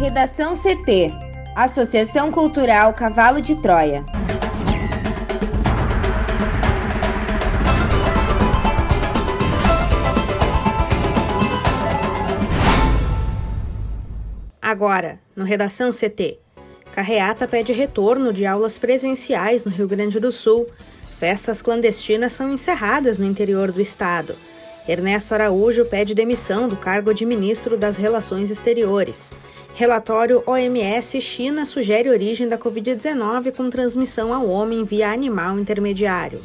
Redação CT Associação Cultural Cavalo de Troia. Agora, no Redação CT. Carreata pede retorno de aulas presenciais no Rio Grande do Sul. Festas clandestinas são encerradas no interior do estado. Ernesto Araújo pede demissão do cargo de ministro das Relações Exteriores. Relatório OMS China sugere origem da Covid-19 com transmissão ao homem via animal intermediário.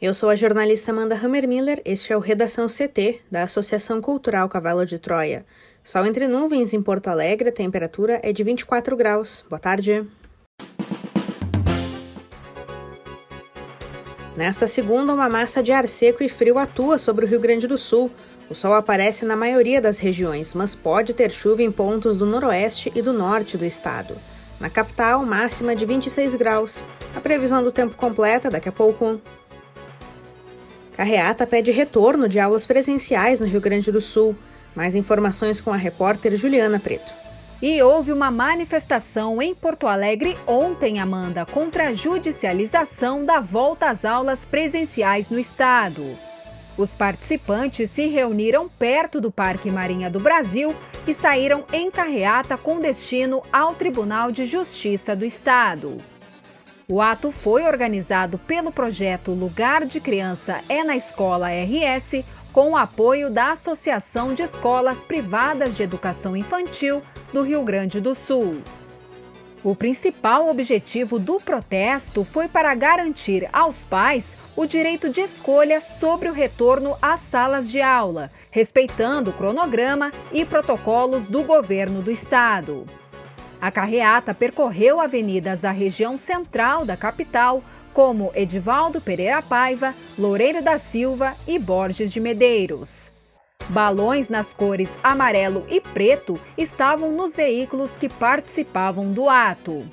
Eu sou a jornalista Amanda Hammermiller, este é o Redação CT, da Associação Cultural Cavalo de Troia. Sol entre nuvens em Porto Alegre, a temperatura é de 24 graus. Boa tarde. Nesta segunda, uma massa de ar seco e frio atua sobre o Rio Grande do Sul. O sol aparece na maioria das regiões, mas pode ter chuva em pontos do noroeste e do norte do estado. Na capital, máxima de 26 graus. A previsão do tempo completa daqui a pouco. Carreata pede retorno de aulas presenciais no Rio Grande do Sul. Mais informações com a repórter Juliana Preto. E houve uma manifestação em Porto Alegre ontem, Amanda, contra a judicialização da volta às aulas presenciais no estado. Os participantes se reuniram perto do Parque Marinha do Brasil e saíram em carreata com destino ao Tribunal de Justiça do Estado. O ato foi organizado pelo projeto Lugar de Criança é na Escola RS, com o apoio da Associação de Escolas Privadas de Educação Infantil do Rio Grande do Sul. O principal objetivo do protesto foi para garantir aos pais o direito de escolha sobre o retorno às salas de aula, respeitando o cronograma e protocolos do governo do estado. A carreata percorreu avenidas da região central da capital, como Edivaldo Pereira Paiva, Loureiro da Silva e Borges de Medeiros. Balões nas cores amarelo e preto estavam nos veículos que participavam do ato.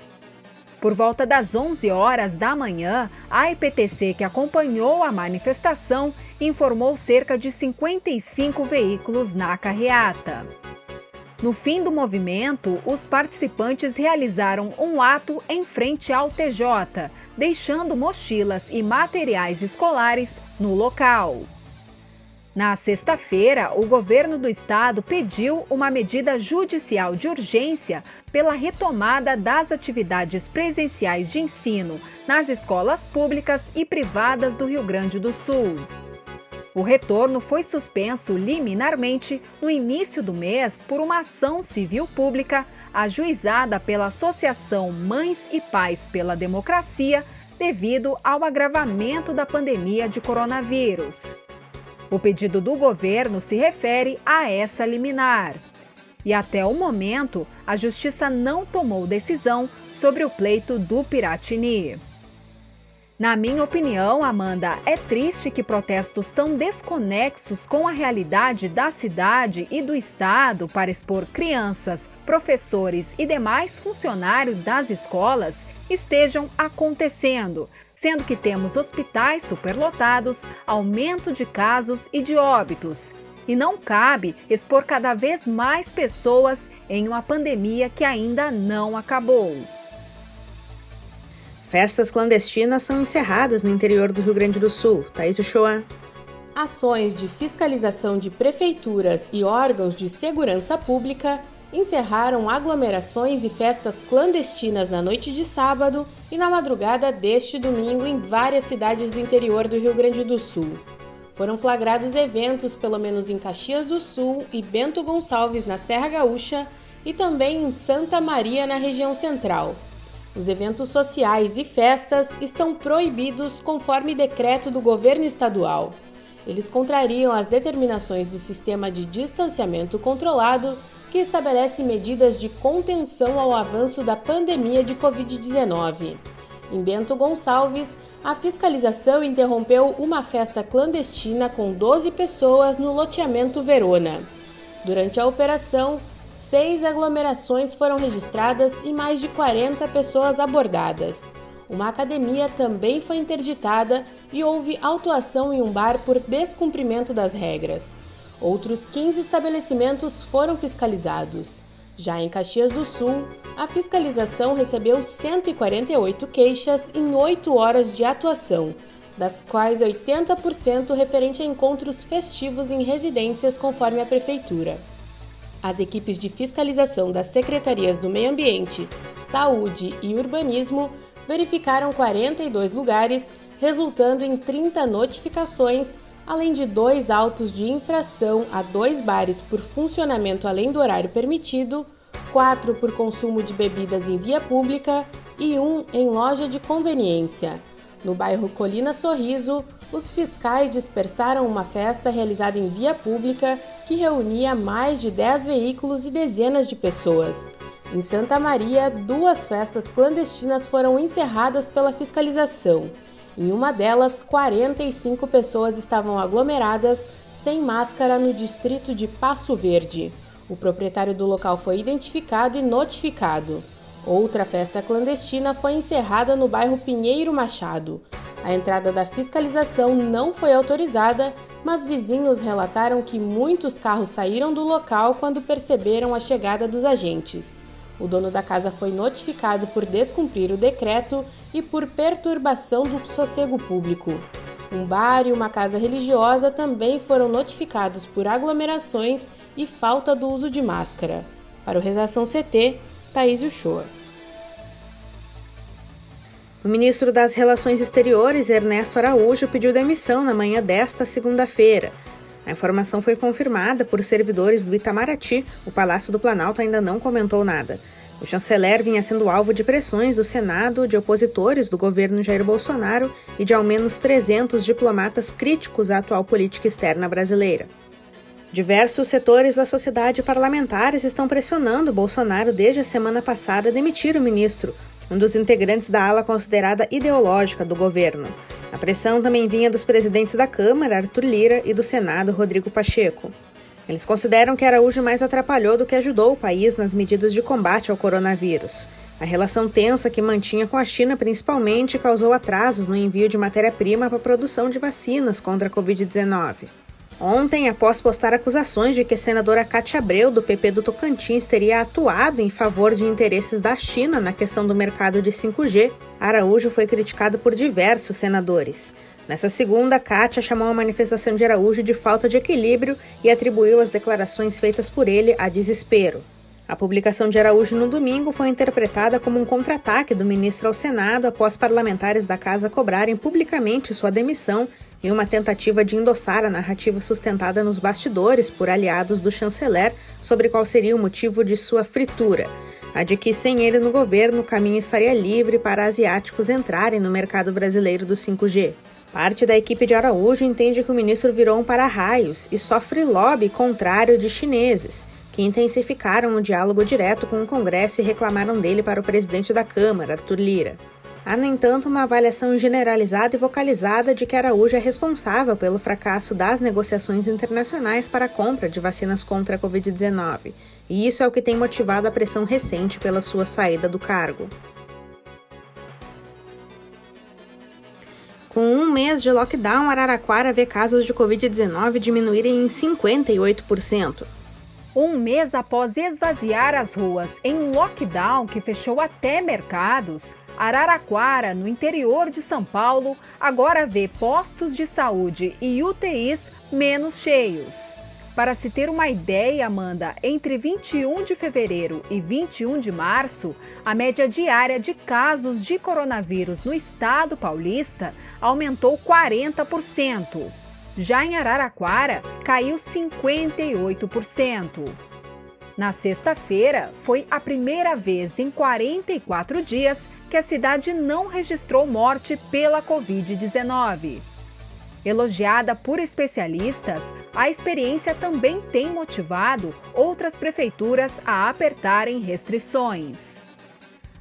Por volta das 11 horas da manhã, a IPTC, que acompanhou a manifestação, informou cerca de 55 veículos na carreata. No fim do movimento, os participantes realizaram um ato em frente ao TJ, deixando mochilas e materiais escolares no local. Na sexta-feira, o governo do estado pediu uma medida judicial de urgência pela retomada das atividades presenciais de ensino nas escolas públicas e privadas do Rio Grande do Sul. O retorno foi suspenso liminarmente no início do mês por uma ação civil pública ajuizada pela Associação Mães e Pais pela Democracia devido ao agravamento da pandemia de coronavírus. O pedido do governo se refere a essa liminar. E até o momento, a Justiça não tomou decisão sobre o pleito do Piratini. Na minha opinião, Amanda, é triste que protestos tão desconexos com a realidade da cidade e do estado para expor crianças, professores e demais funcionários das escolas estejam acontecendo, sendo que temos hospitais superlotados, aumento de casos e de óbitos. E não cabe expor cada vez mais pessoas em uma pandemia que ainda não acabou. Festas clandestinas são encerradas no interior do Rio Grande do Sul. Thaís Uchoa. Ações de fiscalização de prefeituras e órgãos de segurança pública encerraram aglomerações e festas clandestinas na noite de sábado e na madrugada deste domingo em várias cidades do interior do Rio Grande do Sul. Foram flagrados eventos, pelo menos em Caxias do Sul e Bento Gonçalves, na Serra Gaúcha, e também em Santa Maria, na região central. Os eventos sociais e festas estão proibidos conforme decreto do governo estadual. Eles contrariam as determinações do sistema de distanciamento controlado, que estabelece medidas de contenção ao avanço da pandemia de Covid-19. Em Bento Gonçalves, a fiscalização interrompeu uma festa clandestina com 12 pessoas no loteamento Verona. Durante a operação, Seis aglomerações foram registradas e mais de 40 pessoas abordadas. Uma academia também foi interditada e houve autuação em um bar por descumprimento das regras. Outros 15 estabelecimentos foram fiscalizados. Já em Caxias do Sul, a fiscalização recebeu 148 queixas em 8 horas de atuação, das quais 80% referente a encontros festivos em residências, conforme a Prefeitura. As equipes de fiscalização das secretarias do Meio Ambiente, Saúde e Urbanismo verificaram 42 lugares, resultando em 30 notificações, além de dois autos de infração a dois bares por funcionamento além do horário permitido, quatro por consumo de bebidas em via pública e um em loja de conveniência. No bairro Colina Sorriso, os fiscais dispersaram uma festa realizada em via pública que reunia mais de 10 veículos e dezenas de pessoas. Em Santa Maria, duas festas clandestinas foram encerradas pela fiscalização. Em uma delas, 45 pessoas estavam aglomeradas sem máscara no distrito de Passo Verde. O proprietário do local foi identificado e notificado. Outra festa clandestina foi encerrada no bairro Pinheiro Machado. A entrada da fiscalização não foi autorizada, mas vizinhos relataram que muitos carros saíram do local quando perceberam a chegada dos agentes. O dono da casa foi notificado por descumprir o decreto e por perturbação do sossego público. Um bar e uma casa religiosa também foram notificados por aglomerações e falta do uso de máscara. Para o Redação CT, Thaís Uchoa. O ministro das Relações Exteriores, Ernesto Araújo, pediu demissão na manhã desta segunda-feira. A informação foi confirmada por servidores do Itamaraty. O Palácio do Planalto ainda não comentou nada. O chanceler vinha sendo alvo de pressões do Senado, de opositores do governo Jair Bolsonaro e de ao menos 300 diplomatas críticos à atual política externa brasileira. Diversos setores da sociedade parlamentares estão pressionando Bolsonaro desde a semana passada a demitir o ministro, um dos integrantes da ala considerada ideológica do governo. A pressão também vinha dos presidentes da Câmara, Arthur Lira, e do Senado, Rodrigo Pacheco. Eles consideram que Araújo mais atrapalhou do que ajudou o país nas medidas de combate ao coronavírus. A relação tensa que mantinha com a China, principalmente, causou atrasos no envio de matéria-prima para a produção de vacinas contra a Covid-19. Ontem, após postar acusações de que a senadora Cátia Abreu, do PP do Tocantins, teria atuado em favor de interesses da China na questão do mercado de 5G, Araújo foi criticado por diversos senadores. Nessa segunda, Cátia chamou a manifestação de Araújo de falta de equilíbrio e atribuiu as declarações feitas por ele a desespero. A publicação de Araújo no domingo foi interpretada como um contra-ataque do ministro ao Senado após parlamentares da casa cobrarem publicamente sua demissão em uma tentativa de endossar a narrativa sustentada nos bastidores por aliados do chanceler sobre qual seria o motivo de sua fritura. A de que, sem ele no governo, o caminho estaria livre para asiáticos entrarem no mercado brasileiro do 5G. Parte da equipe de Araújo entende que o ministro virou um para-raios e sofre lobby contrário de chineses, que intensificaram o diálogo direto com o Congresso e reclamaram dele para o presidente da Câmara, Arthur Lira. Há, no entanto, uma avaliação generalizada e vocalizada de que Araújo é responsável pelo fracasso das negociações internacionais para a compra de vacinas contra a Covid-19, e isso é o que tem motivado a pressão recente pela sua saída do cargo. Com um mês de lockdown, Araraquara vê casos de Covid-19 diminuírem em 58%. Um mês após esvaziar as ruas em um lockdown que fechou até mercados, Araraquara, no interior de São Paulo, agora vê postos de saúde e UTIs menos cheios. Para se ter uma ideia, Amanda, entre 21 de fevereiro e 21 de março, a média diária de casos de coronavírus no estado paulista aumentou 40%. Já em Araraquara, caiu 58%. Na sexta-feira, foi a primeira vez em 44 dias que a cidade não registrou morte pela Covid-19. Elogiada por especialistas, a experiência também tem motivado outras prefeituras a apertarem restrições.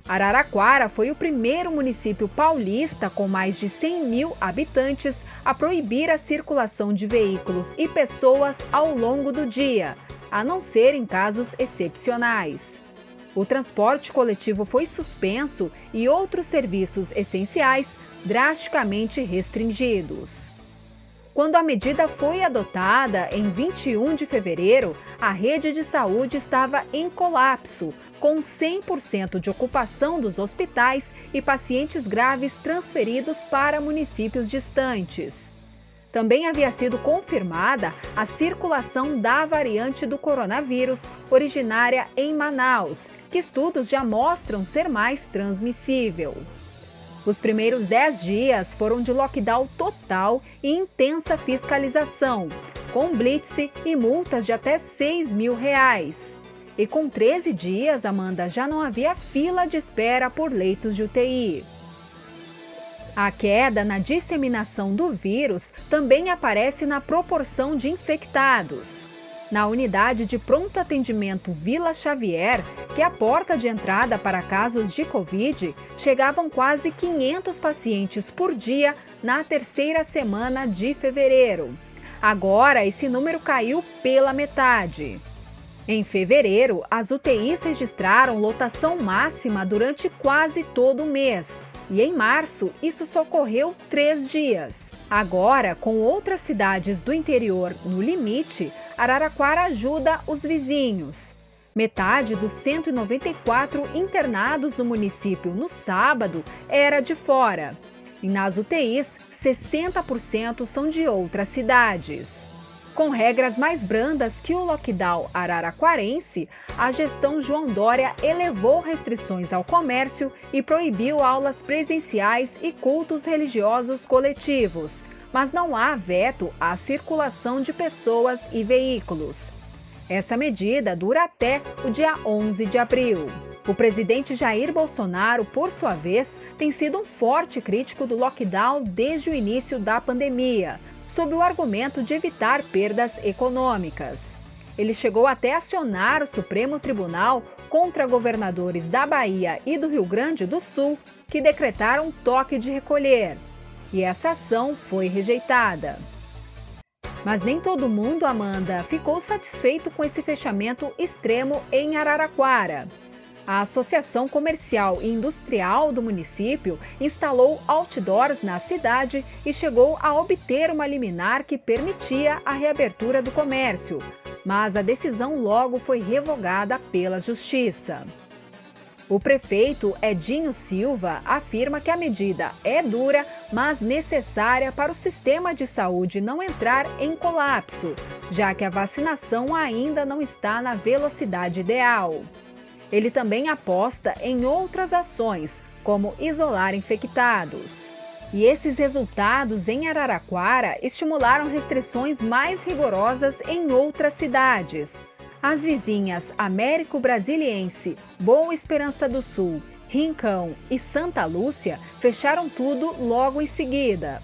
Araraquara foi o primeiro município paulista com mais de 100 mil habitantes a proibir a circulação de veículos e pessoas ao longo do dia, a não ser em casos excepcionais. O transporte coletivo foi suspenso e outros serviços essenciais drasticamente restringidos. Quando a medida foi adotada em 21 de fevereiro, a rede de saúde estava em colapso, com 100% de ocupação dos hospitais e pacientes graves transferidos para municípios distantes. Também havia sido confirmada a circulação da variante do coronavírus originária em Manaus, que estudos já mostram ser mais transmissível. Os primeiros 10 dias foram de lockdown total e intensa fiscalização, com blitz e multas de até 6 mil reais. E com 13 dias, Amanda, já não havia fila de espera por leitos de UTI. A queda na disseminação do vírus também aparece na proporção de infectados. Na unidade de pronto atendimento Vila Xavier, que é a porta de entrada para casos de Covid, chegavam quase 500 pacientes por dia na terceira semana de fevereiro. Agora, esse número caiu pela metade. Em fevereiro, as UTIs registraram lotação máxima durante quase todo o mês. E em março, isso só ocorreu três dias. Agora, com outras cidades do interior no limite, Araraquara ajuda os vizinhos. Metade dos 194 internados no município no sábado era de fora. E nas UTIs, 60% são de outras cidades. Com regras mais brandas que o lockdown araraquarense, a gestão João Dória elevou restrições ao comércio e proibiu aulas presenciais e cultos religiosos coletivos, mas não há veto à circulação de pessoas e veículos. Essa medida dura até o dia 11 de abril. O presidente Jair Bolsonaro, por sua vez, tem sido um forte crítico do lockdown desde o início da pandemia sob o argumento de evitar perdas econômicas. Ele chegou até acionar o Supremo Tribunal contra governadores da Bahia e do Rio Grande do Sul que decretaram toque de recolher. E essa ação foi rejeitada. Mas nem todo mundo, Amanda, ficou satisfeito com esse fechamento extremo em Araraquara. A Associação Comercial e Industrial do município instalou outdoors na cidade e chegou a obter uma liminar que permitia a reabertura do comércio, mas a decisão logo foi revogada pela Justiça. O prefeito Edinho Silva afirma que a medida é dura, mas necessária para o sistema de saúde não entrar em colapso, já que a vacinação ainda não está na velocidade ideal. Ele também aposta em outras ações, como isolar infectados. E esses resultados em Araraquara estimularam restrições mais rigorosas em outras cidades. As vizinhas Américo Brasiliense, Boa Esperança do Sul, Rincão e Santa Lúcia fecharam tudo logo em seguida.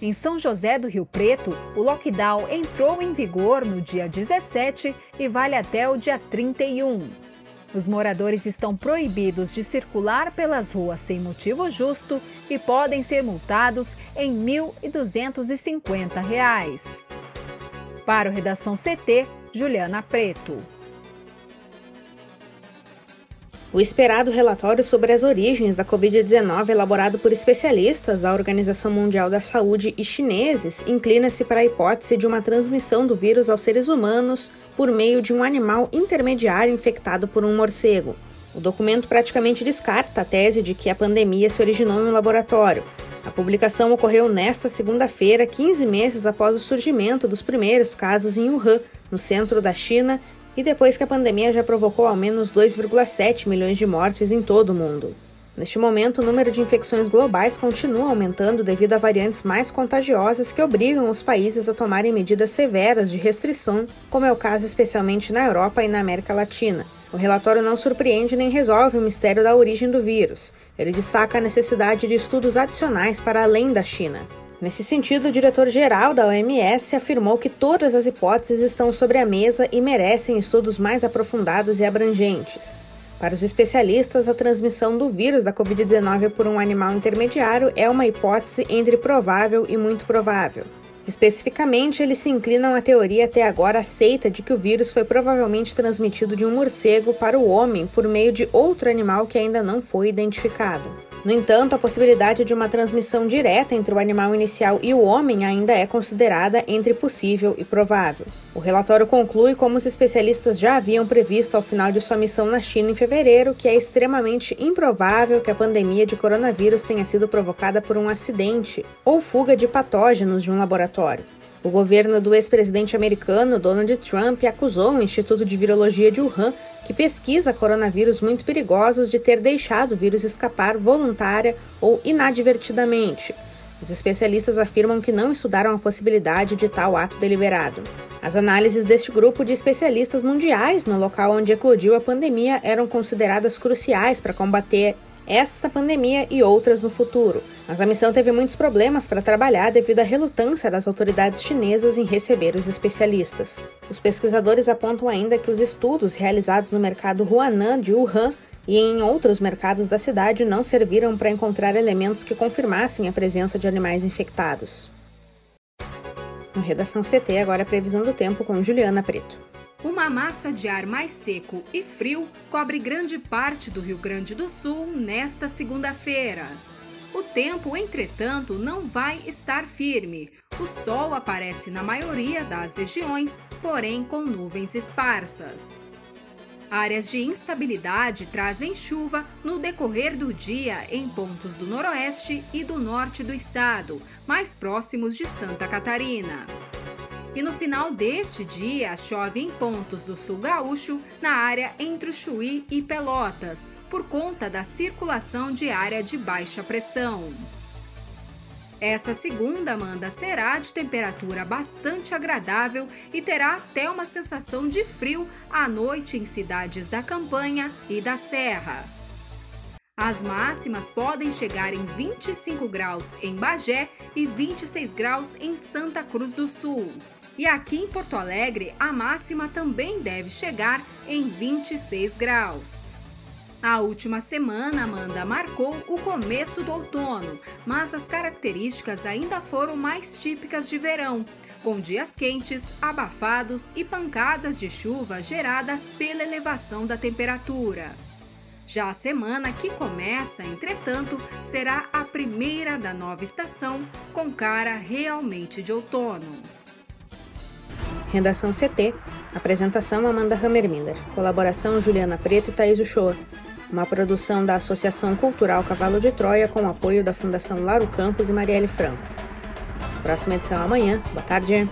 Em São José do Rio Preto, o lockdown entrou em vigor no dia 17 e vale até o dia 31. Os moradores estão proibidos de circular pelas ruas sem motivo justo e podem ser multados em R$ 1.250. Para o Redação CT, Juliana Preto. O esperado relatório sobre as origens da Covid-19, elaborado por especialistas da Organização Mundial da Saúde e chineses, inclina-se para a hipótese de uma transmissão do vírus aos seres humanos por meio de um animal intermediário infectado por um morcego. O documento praticamente descarta a tese de que a pandemia se originou em um laboratório. A publicação ocorreu nesta segunda-feira, 15 meses após o surgimento dos primeiros casos em Wuhan, no centro da China, e depois que a pandemia já provocou ao menos 2,7 milhões de mortes em todo o mundo. Neste momento, o número de infecções globais continua aumentando devido a variantes mais contagiosas que obrigam os países a tomarem medidas severas de restrição, como é o caso especialmente na Europa e na América Latina. O relatório não surpreende nem resolve o mistério da origem do vírus. Ele destaca a necessidade de estudos adicionais para além da China. Nesse sentido, o diretor-geral da OMS afirmou que todas as hipóteses estão sobre a mesa e merecem estudos mais aprofundados e abrangentes. Para os especialistas, a transmissão do vírus da Covid-19 por um animal intermediário é uma hipótese entre provável e muito provável. Especificamente, eles se inclinam à teoria até agora aceita de que o vírus foi provavelmente transmitido de um morcego para o homem por meio de outro animal que ainda não foi identificado. No entanto, a possibilidade de uma transmissão direta entre o animal inicial e o homem ainda é considerada entre possível e provável. O relatório conclui, como os especialistas já haviam previsto ao final de sua missão na China em fevereiro, que é extremamente improvável que a pandemia de coronavírus tenha sido provocada por um acidente ou fuga de patógenos de um laboratório. O governo do ex-presidente americano Donald Trump acusou o Instituto de Virologia de Wuhan, que pesquisa coronavírus muito perigosos, de ter deixado o vírus escapar voluntária ou inadvertidamente. Os especialistas afirmam que não estudaram a possibilidade de tal ato deliberado. As análises deste grupo de especialistas mundiais no local onde eclodiu a pandemia eram consideradas cruciais para combater esta pandemia e outras no futuro. Mas a missão teve muitos problemas para trabalhar devido à relutância das autoridades chinesas em receber os especialistas. Os pesquisadores apontam ainda que os estudos realizados no mercado Huanan de Wuhan e em outros mercados da cidade não serviram para encontrar elementos que confirmassem a presença de animais infectados. No Redação CT, agora a previsão do tempo com Juliana Preto. Uma massa de ar mais seco e frio cobre grande parte do Rio Grande do Sul nesta segunda-feira. O tempo, entretanto, não vai estar firme. O sol aparece na maioria das regiões, porém com nuvens esparsas. Áreas de instabilidade trazem chuva no decorrer do dia em pontos do noroeste e do norte do estado, mais próximos de Santa Catarina. E no final deste dia, chove em pontos do sul gaúcho, na área entre Chuí e Pelotas, por conta da circulação de área de baixa pressão. Essa segunda manda será de temperatura bastante agradável e terá até uma sensação de frio à noite em cidades da campanha e da serra. As máximas podem chegar em 25 graus em Bagé e 26 graus em Santa Cruz do Sul. E aqui em Porto Alegre, a máxima também deve chegar em 26 graus. A última semana, Amanda marcou o começo do outono, mas as características ainda foram mais típicas de verão, com dias quentes, abafados e pancadas de chuva geradas pela elevação da temperatura. Já a semana que começa, entretanto, será a primeira da nova estação, com cara realmente de outono. Redação CT. Apresentação Amanda Hammermiller. Colaboração Juliana Preto e Thaís Uchoa. Uma produção da Associação Cultural Cavalo de Troia com apoio da Fundação Laro Campos e Marielle Franco. Próxima edição amanhã. Boa tarde.